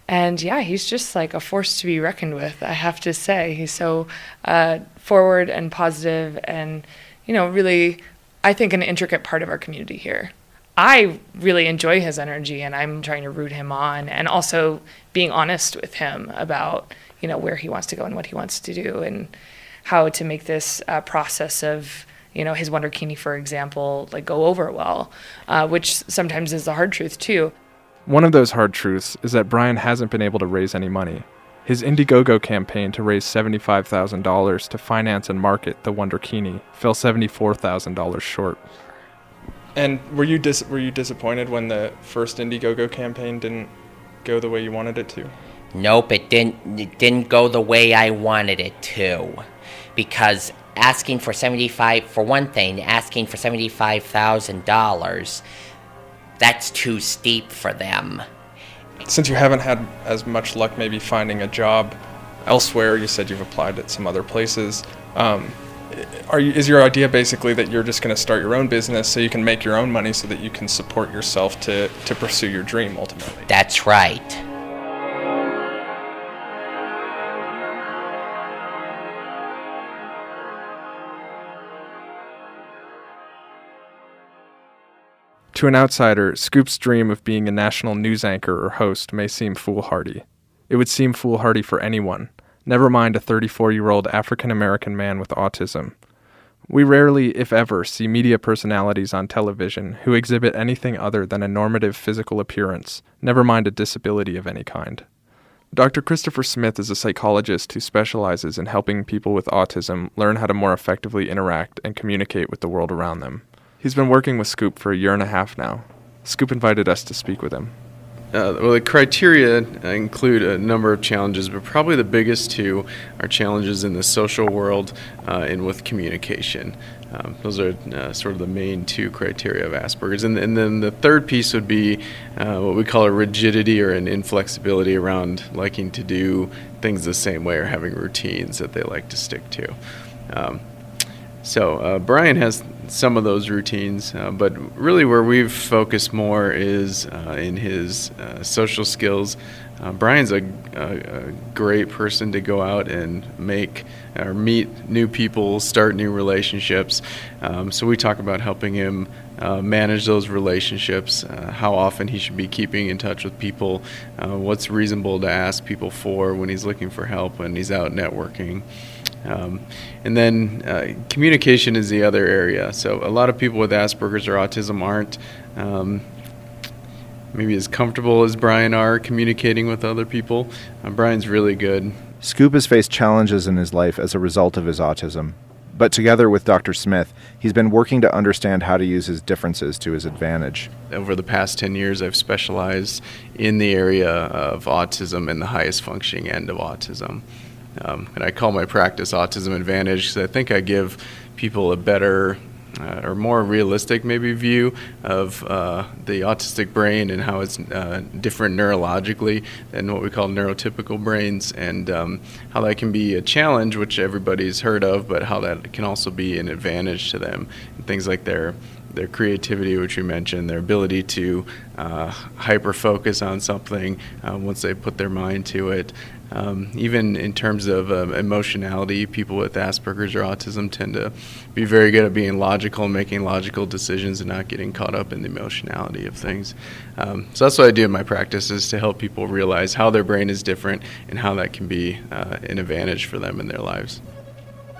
And yeah, he's just like a force to be reckoned with. I have to say, he's so uh, forward and positive, and you know, really, I think an intricate part of our community here. I really enjoy his energy, and I'm trying to root him on, and also being honest with him about you know where he wants to go and what he wants to do and how to make this uh, process of you know his wonderkini for example like go over well uh, which sometimes is the hard truth too one of those hard truths is that brian hasn't been able to raise any money. His indiegogo campaign to raise $75000 to finance and market the wonderkini fell $74000 short. And were you dis- were you disappointed when the first indiegogo campaign didn't go the way you wanted it to? Nope, it didn't it didn't go the way I wanted it to. Because asking for 75 for one thing, asking for $75,000 that's too steep for them. Since you haven't had as much luck maybe finding a job elsewhere, you said you've applied at some other places. Um, are you, is your idea basically that you're just going to start your own business so you can make your own money so that you can support yourself to, to pursue your dream ultimately? That's right. To an outsider, Scoop's dream of being a national news anchor or host may seem foolhardy. It would seem foolhardy for anyone, never mind a 34 year old African American man with autism. We rarely, if ever, see media personalities on television who exhibit anything other than a normative physical appearance, never mind a disability of any kind. Dr. Christopher Smith is a psychologist who specializes in helping people with autism learn how to more effectively interact and communicate with the world around them. He's been working with Scoop for a year and a half now. Scoop invited us to speak with him. Uh, well, the criteria include a number of challenges, but probably the biggest two are challenges in the social world uh, and with communication. Um, those are uh, sort of the main two criteria of Asperger's. And, and then the third piece would be uh, what we call a rigidity or an inflexibility around liking to do things the same way or having routines that they like to stick to. Um, so uh, Brian has some of those routines, uh, but really where we've focused more is uh, in his uh, social skills. Uh, Brian's a, a, a, great person to go out and make or meet new people, start new relationships. Um, so we talk about helping him uh, manage those relationships, how often he should be keeping in touch with people, what's reasonable to ask people for when he's looking for help when he's out networking. Um, and then uh, communication is the other area. So a lot of people with Asperger's or autism aren't um, maybe as comfortable as Brian are communicating with other people. Uh, Brian's really good. Scoop has faced challenges in his life as a result of his autism. But together with Dr. Smith, he's been working to understand how to use his differences to his advantage. Over the past 10 years, I've specialized in the area of autism and the highest functioning end of autism. Um, and I call my practice Autism Advantage because I think I give people a better uh, or more realistic maybe view of uh, the autistic brain and how it's uh, different neurologically than what we call neurotypical brains and um, how that can be a challenge which everybody's heard of but how that can also be an advantage to them. And things like their their creativity, which we mentioned, their ability to uh, hyper focus on something uh, once they put their mind to it, um, even in terms of uh, emotionality, people with Asperger's or autism tend to be very good at being logical making logical decisions and not getting caught up in the emotionality of things. Um, so that's what I do in my practice is to help people realize how their brain is different and how that can be uh, an advantage for them in their lives.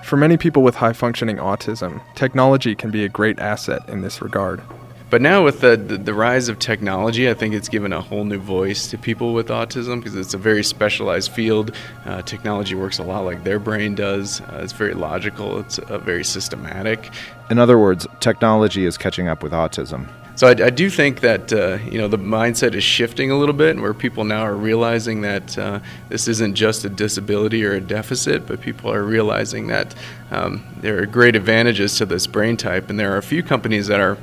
For many people with high functioning autism, technology can be a great asset in this regard. But now with the, the, the, rise of technology, I think it's given a whole new voice to people with autism because it's a very specialized field. Uh, technology works a lot like their brain does. Uh, it's very logical. It's uh, very systematic. In other words, technology is catching up with autism. So I, I do think that uh, you know the mindset is shifting a little bit, where people now are realizing that uh, this isn't just a disability or a deficit, but people are realizing that um, there are great advantages to this brain type, and there are a few companies that are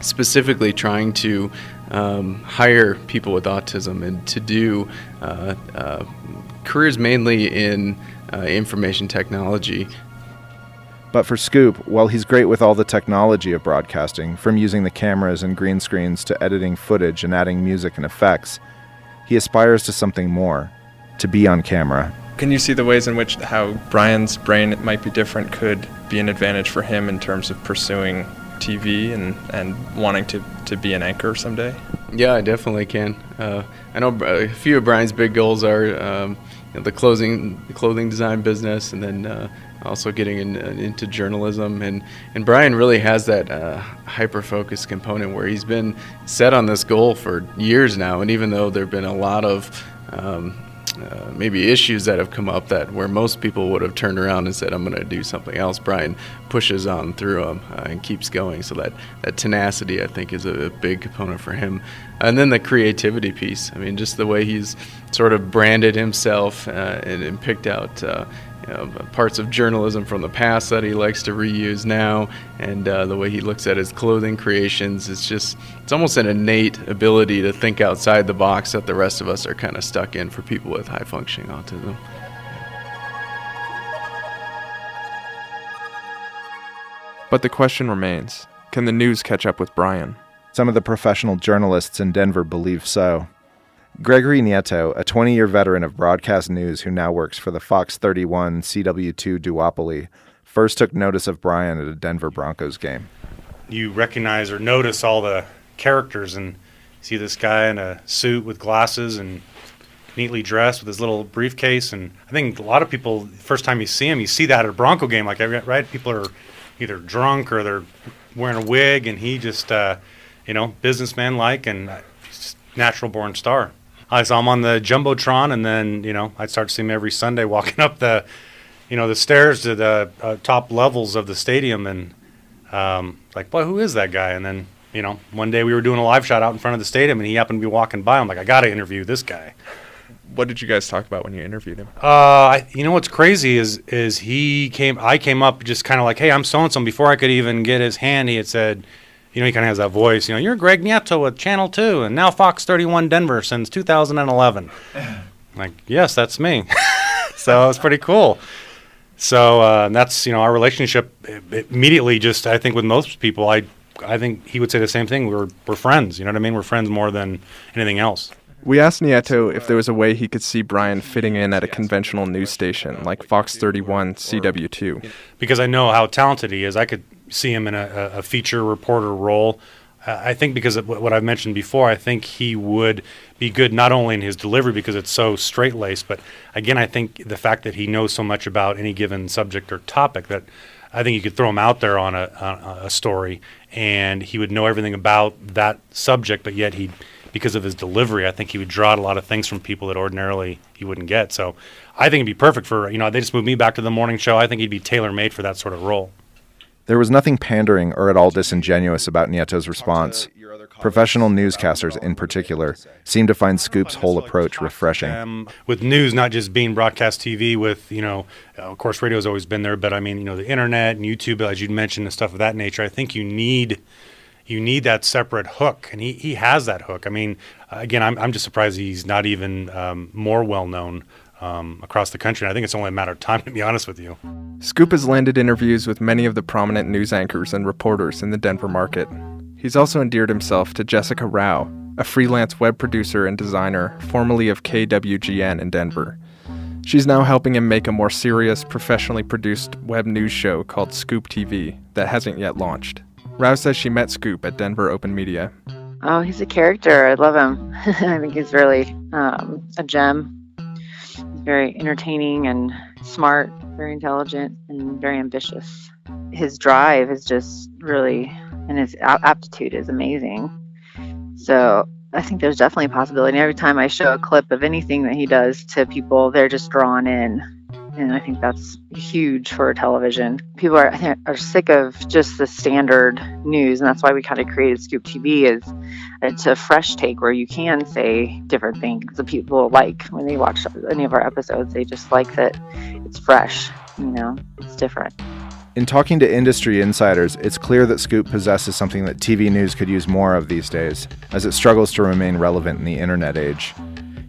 specifically trying to um, hire people with autism and to do uh, uh, careers mainly in uh, information technology. But for Scoop, while he's great with all the technology of broadcasting, from using the cameras and green screens to editing footage and adding music and effects, he aspires to something more to be on camera. Can you see the ways in which how Brian's brain might be different could be an advantage for him in terms of pursuing TV and, and wanting to, to be an anchor someday? Yeah, I definitely can. Uh, I know a few of Brian's big goals are um, you know, the clothing the clothing design business, and then uh, also getting in, uh, into journalism. And and Brian really has that uh, hyper focused component where he's been set on this goal for years now. And even though there've been a lot of um, uh, maybe issues that have come up that where most people would have turned around and said, "I'm going to do something else." Brian pushes on through them uh, and keeps going. So that that tenacity, I think, is a, a, big component for him. And then the creativity piece. I mean, just the way he's sort of branded himself uh, and, and, picked out uh, you know, parts of journalism from the past that he likes to reuse now, and uh, the way he looks at his clothing creations. It's just, it's almost an innate ability to think outside the box that the rest of us are kind of stuck in for people with high functioning autism. But the question remains can the news catch up with Brian? Some of the professional journalists in Denver believe so. Gregory Nieto, a 20 year veteran of broadcast news who now works for the Fox 31 CW2 duopoly, first took notice of Brian at a Denver Broncos game. You recognize or notice all the characters and see this guy in a suit with glasses and neatly dressed with his little briefcase. And I think a lot of people, first time you see him, you see that at a Bronco game. Like, right? People are either drunk or they're wearing a wig, and he just, uh, you know, businessman like and natural born star. I saw him on the jumbotron, and then you know I'd start to see him every Sunday walking <laughs> up the, you know, the stairs to the uh, top levels of the stadium, and um, like, boy, who is that guy? And then you know, one day we were doing a live shot out in front of the stadium, and he happened to be walking by. I'm like, I got to interview this guy. What did you guys talk about when you interviewed him? Uh, I, you know what's crazy is is he came. I came up just kind of like, hey, I'm so and so. Before I could even get his hand, he had said you know, he kind of has that voice. You know, you're Greg Nieto with Channel 2 and now Fox 31 Denver since 2011. <laughs> like, yes, that's me. <laughs> so it was pretty cool. So uh, that's, you know, our relationship immediately just, I think with most people, I I think he would say the same thing. We're, we're friends. You know what I mean? We're friends more than anything else. We asked Nieto if there was a way he could see Brian fitting in at a conventional news station like Fox 31 CW2. Because I know how talented he is. I could see him in a, a feature reporter role. Uh, I think because of what I've mentioned before, I think he would be good not only in his delivery because it's so straight laced, but again, I think the fact that he knows so much about any given subject or topic that I think you could throw him out there on a, on a story and he would know everything about that subject, but yet he'd because of his delivery. I think he would draw out a lot of things from people that ordinarily he wouldn't get. So I think it'd be perfect for you know they just moved me back to the morning show. I think he'd be tailor made for that sort of role. There was nothing pandering or at all disingenuous about Nieto's response. Professional newscasters, in particular, seem to find Scoop's whole approach refreshing. With news not just being broadcast TV, with you know, of course, radio's always been there, but I mean, you know, the internet and YouTube, as you mentioned, and stuff of that nature. I think you need you need that separate hook, and he, he has that hook. I mean, again, I'm I'm just surprised he's not even um, more well known um, across the country. And I think it's only a matter of time, <laughs> to be honest with you. Scoop has landed interviews with many of the prominent news anchors and reporters in the Denver market. He's also endeared himself to Jessica Rao, a freelance web producer and designer formerly of KWGN in Denver. She's now helping him make a more serious, professionally produced web news show called Scoop TV that hasn't yet launched. Rao says she met Scoop at Denver Open Media. Oh, he's a character. I love him. <laughs> I think he's really um, a gem. Very entertaining and smart, very intelligent, and very ambitious. His drive is just really and his aptitude is amazing. So I think there's definitely a possibility. And every time I show a clip of anything that he does to people, they're just drawn in. And I think that's huge for television. People are are sick of just the standard news, and that's why we kind of created Scoop TV. Is it's a fresh take where you can say different things that people like when they watch any of our episodes. They just like that it's fresh. You know, it's different. In talking to industry insiders, it's clear that Scoop possesses something that TV news could use more of these days, as it struggles to remain relevant in the internet age.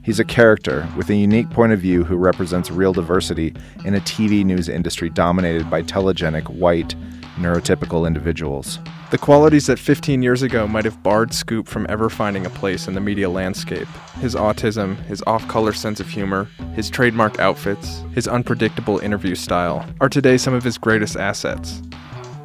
He's a character with a unique point of view who represents real diversity in a TV news industry dominated by telegenic, white, neurotypical individuals. The qualities that 15 years ago might have barred Scoop from ever finding a place in the media landscape his autism, his off color sense of humor, his trademark outfits, his unpredictable interview style are today some of his greatest assets.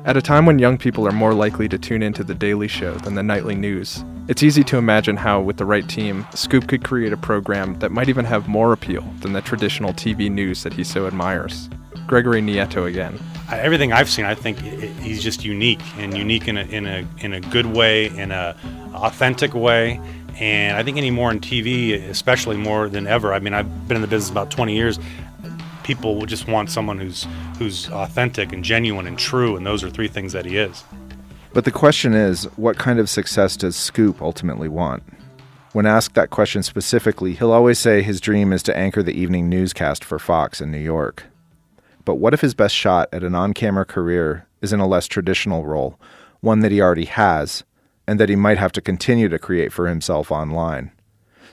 At a time when young people are more likely to tune into The Daily Show than the nightly news, it's easy to imagine how, with the right team, Scoop could create a program that might even have more appeal than the traditional TV news that he so admires. Gregory Nieto again. Everything I've seen, I think he's just unique and unique in a, in a, in a good way, in a authentic way. And I think anymore in TV, especially more than ever. I mean, I've been in the business about 20 years people would just want someone who's who's authentic and genuine and true, and those are three things that he is. But the question is, what kind of success does Scoop ultimately want? When asked that question specifically, he'll always say his dream is to anchor the evening newscast for Fox in New York. But what if his best shot at an on camera career is in a less traditional role, one that he already has, and that he might have to continue to create for himself online?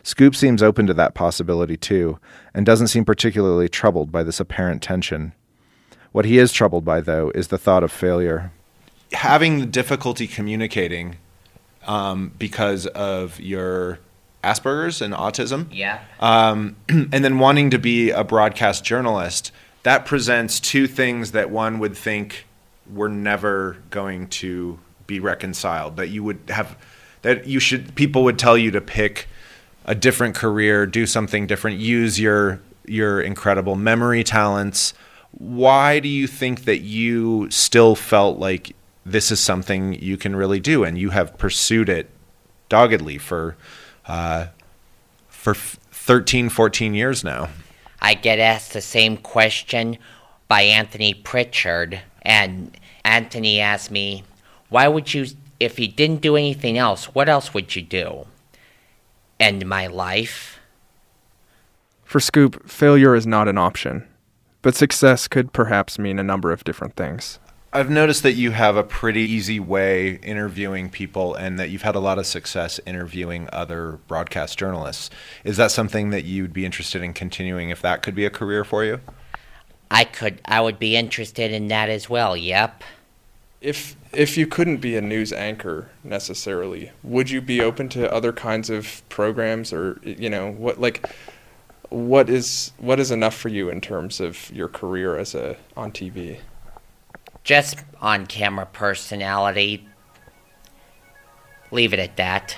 Scoop seems open to that possibility too, and doesn't seem particularly troubled by this apparent tension. What he is troubled by, though, is the thought of failure. Having the difficulty communicating um, because of your Asperger's and autism. Yeah. Um, <clears throat> and then wanting to be a broadcast journalist, that presents two things that one would think were never going to be reconciled. That you would have, that you should, people would tell you to pick a different career, do something different, use your your incredible memory talents. Why do you think that you still felt like this is something you can really do, and you have pursued it doggedly for uh, for 13, 14 years now? I get asked the same question by Anthony Pritchard, and Anthony asked me, "Why would you, if you didn't do anything else, what else would you do?" End my life. For Scoop, failure is not an option, but success could perhaps mean a number of different things. I've noticed that you have a pretty easy way interviewing people and that you've had a lot of success interviewing other broadcast journalists. Is that something that you'd be interested in continuing if that could be a career for you? I could I would be interested in that as well. Yep if if you couldn't be a news anchor necessarily, would you be open to other kinds of programs or you know what like what is what is enough for you in terms of your career as a on TV? Just on camera personality. Leave it at that.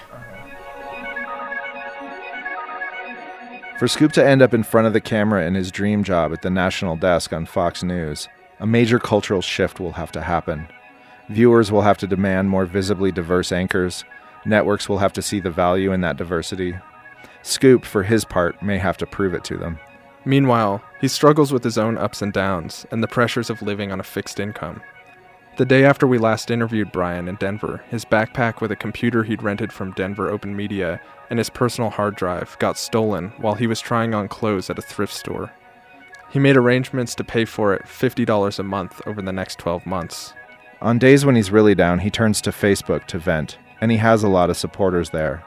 For Scoop to end up in front of the camera in his dream job at the national desk on Fox News, a major cultural shift will have to happen. Viewers will have to demand more visibly diverse anchors, Networks will have to see the value in that diversity. Scoop, for his part, may have to prove it to them. Meanwhile, he struggles with his own ups and downs and the pressures of living on a fixed income. The day after we last interviewed Brian in Denver, his backpack with a computer he'd rented from Denver Open Media and his personal hard drive got stolen while he was trying on clothes at a thrift store. He made arrangements to pay for it $50 a month over the next 12 months. On days when he's really down, he turns to Facebook to vent, and he has a lot of supporters there.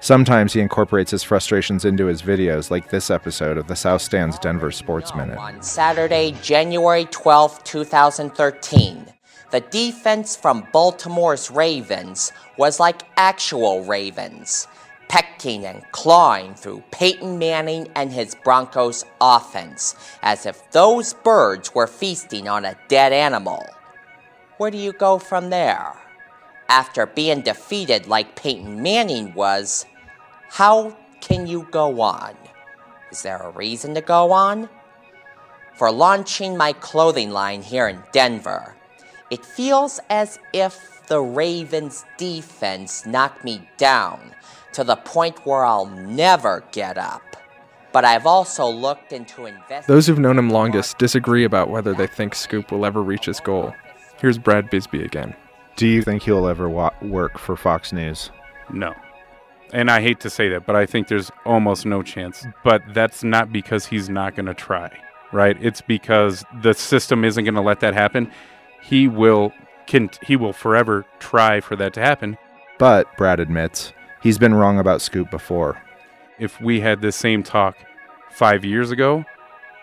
Sometimes he incorporates his frustrations into his videos, like this episode of the South Stands Denver Sports Minute. On Saturday, January 12, 2013, the defense from Baltimore's Ravens was like actual ravens, pecking and clawing through Peyton Manning and his Broncos offense, as if those birds were feasting on a dead animal. Where do you go from there? After being defeated like Peyton Manning was, how can you go on? Is there a reason to go on? For launching my clothing line here in Denver, it feels as if the Ravens defense knocked me down to the point where I'll never get up. But I've also looked into investing. Those who've known him longest disagree about whether they think Scoop will ever reach his goal. Here's Brad Bisbee again. Do you think he'll ever wa- work for Fox News? No. And I hate to say that, but I think there's almost no chance. But that's not because he's not going to try, right? It's because the system isn't going to let that happen. He will can he will forever try for that to happen. But Brad admits he's been wrong about Scoop before. If we had this same talk 5 years ago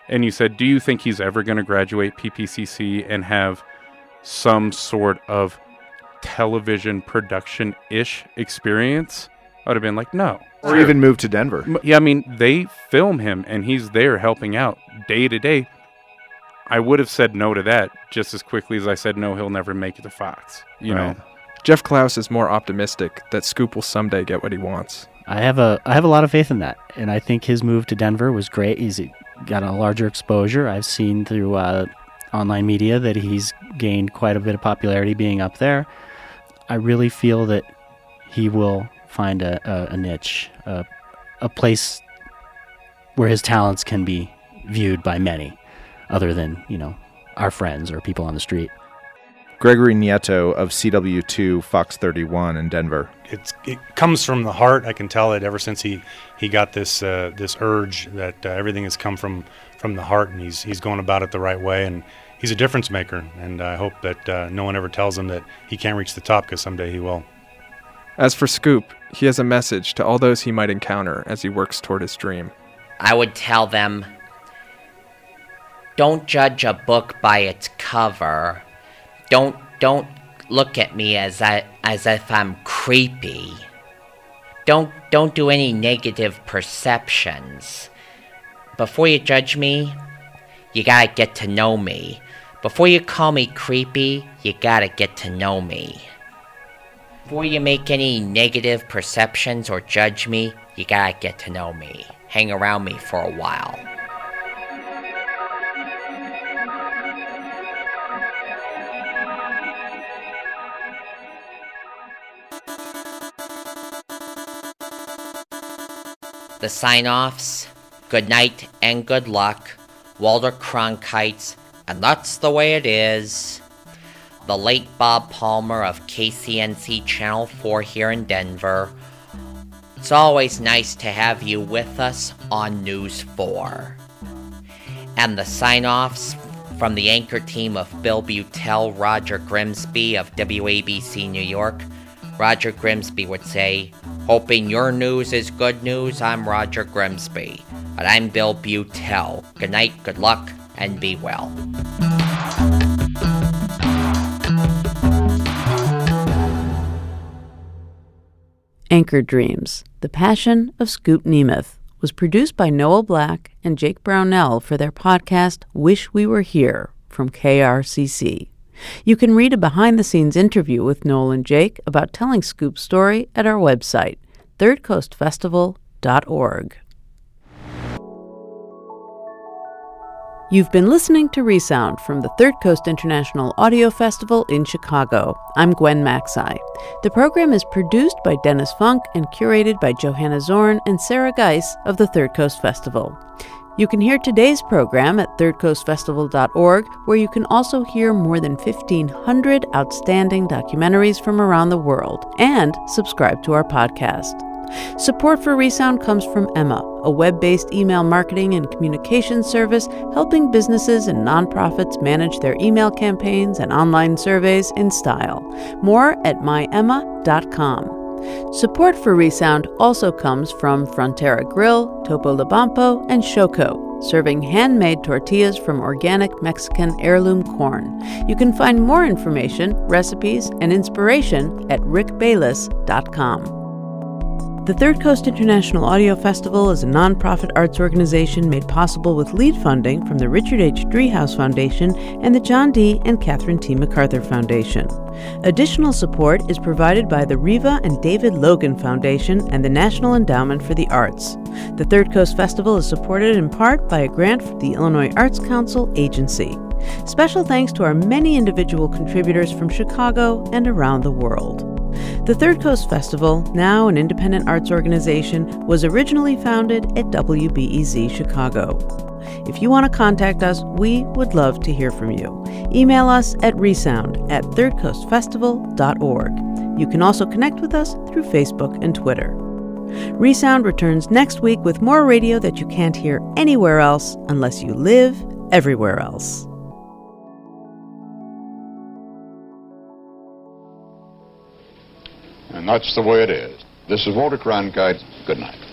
and you said, "Do you think he's ever going to graduate PPCC and have some sort of television production ish experience?" I would have been like, no. Or even move to Denver. Yeah, I mean, they film him and he's there helping out day to day. I would have said no to that just as quickly as I said no, he'll never make it to Fox. You Right. know, Jeff Klaus is more optimistic that Scoop will someday get what he wants. I have a I have a lot of faith in that, and I think his move to Denver was great. He's got a larger exposure. I've seen through uh, online media that he's gained quite a bit of popularity being up there. I really feel that he will find a, a, a niche, a, a place where his talents can be viewed by many, other than you know our friends or people on the street. Gregory Nieto of CW2 Fox 31 in Denver. It's it comes from the heart. I can tell it ever since he he got this uh, this urge that uh, everything has come from from the heart, and he's he's going about it the right way, and he's a difference maker. And I hope that uh, no one ever tells him that he can't reach the top because someday he will. As for Scoop, he has a message to all those he might encounter as he works toward his dream. I would tell them don't judge a book by its cover. Don't don't look at me as I as if I'm creepy. Don't don't do any negative perceptions. Before you judge me, you gotta get to know me. Before you call me creepy, you gotta get to know me. Before you make any negative perceptions or judge me, you gotta get to know me. Hang around me for a while. The sign offs good night and good luck, Walter Cronkites, and that's the way it is. The late Bob Palmer of KCNC Channel 4 here in Denver. It's always nice to have you with us on News 4. And the sign offs from the anchor team of Bill Beutel, Roger Grimsby of WABC New York. Roger Grimsby would say, Hoping your news is good news, I'm Roger Grimsby. And I'm Bill Beutel. Good night, good luck, and be well. Anchor Dreams, The Passion of Scoop Nemeth, was produced by Noel Black and Jake Brownell for their podcast Wish We Were Here from KRCC. You can read a behind the scenes interview with Noel and Jake about telling Scoop's story at our website, thirdcoastfestival.org. You've been listening to Resound from the Third Coast International Audio Festival in Chicago. I'm Gwen Macsai. The program is produced by Dennis Funk and curated by Johanna Zorn and Sarah Geiss of the Third Coast Festival. You can hear today's program at thirdcoastfestival.org, where you can also hear more than 1,500 outstanding documentaries from around the world and subscribe to our podcast. Support for Resound comes from Emma, a web based email marketing and communication service helping businesses and nonprofits manage their email campaigns and online surveys in style. More at myemma.com. Support for Resound also comes from Frontera Grill, Topolobampo, and Xoco, serving handmade tortillas from organic Mexican heirloom corn. You can find more information, recipes, and inspiration at rickbayless.com. The Third Coast International Audio Festival is a nonprofit arts organization made possible with lead funding from the Richard H. Driehaus Foundation and the John D. and Catherine T. MacArthur Foundation. Additional support is provided by the Riva and David Logan Foundation and the National Endowment for the Arts. The Third Coast Festival is supported in part by a grant from the Illinois Arts Council Agency. Special thanks to our many individual contributors from Chicago and around the world. The Third Coast Festival, now an independent arts organization, was originally founded at WBEZ Chicago. If you want to contact us, we would love to hear from you. Email us at resound at thirdcoastfestival.org. You can also connect with us through Facebook and Twitter. Resound returns next week with more radio that you can't hear anywhere else unless you live everywhere else. And that's the way it is. This is Walter Cronkite. Good night.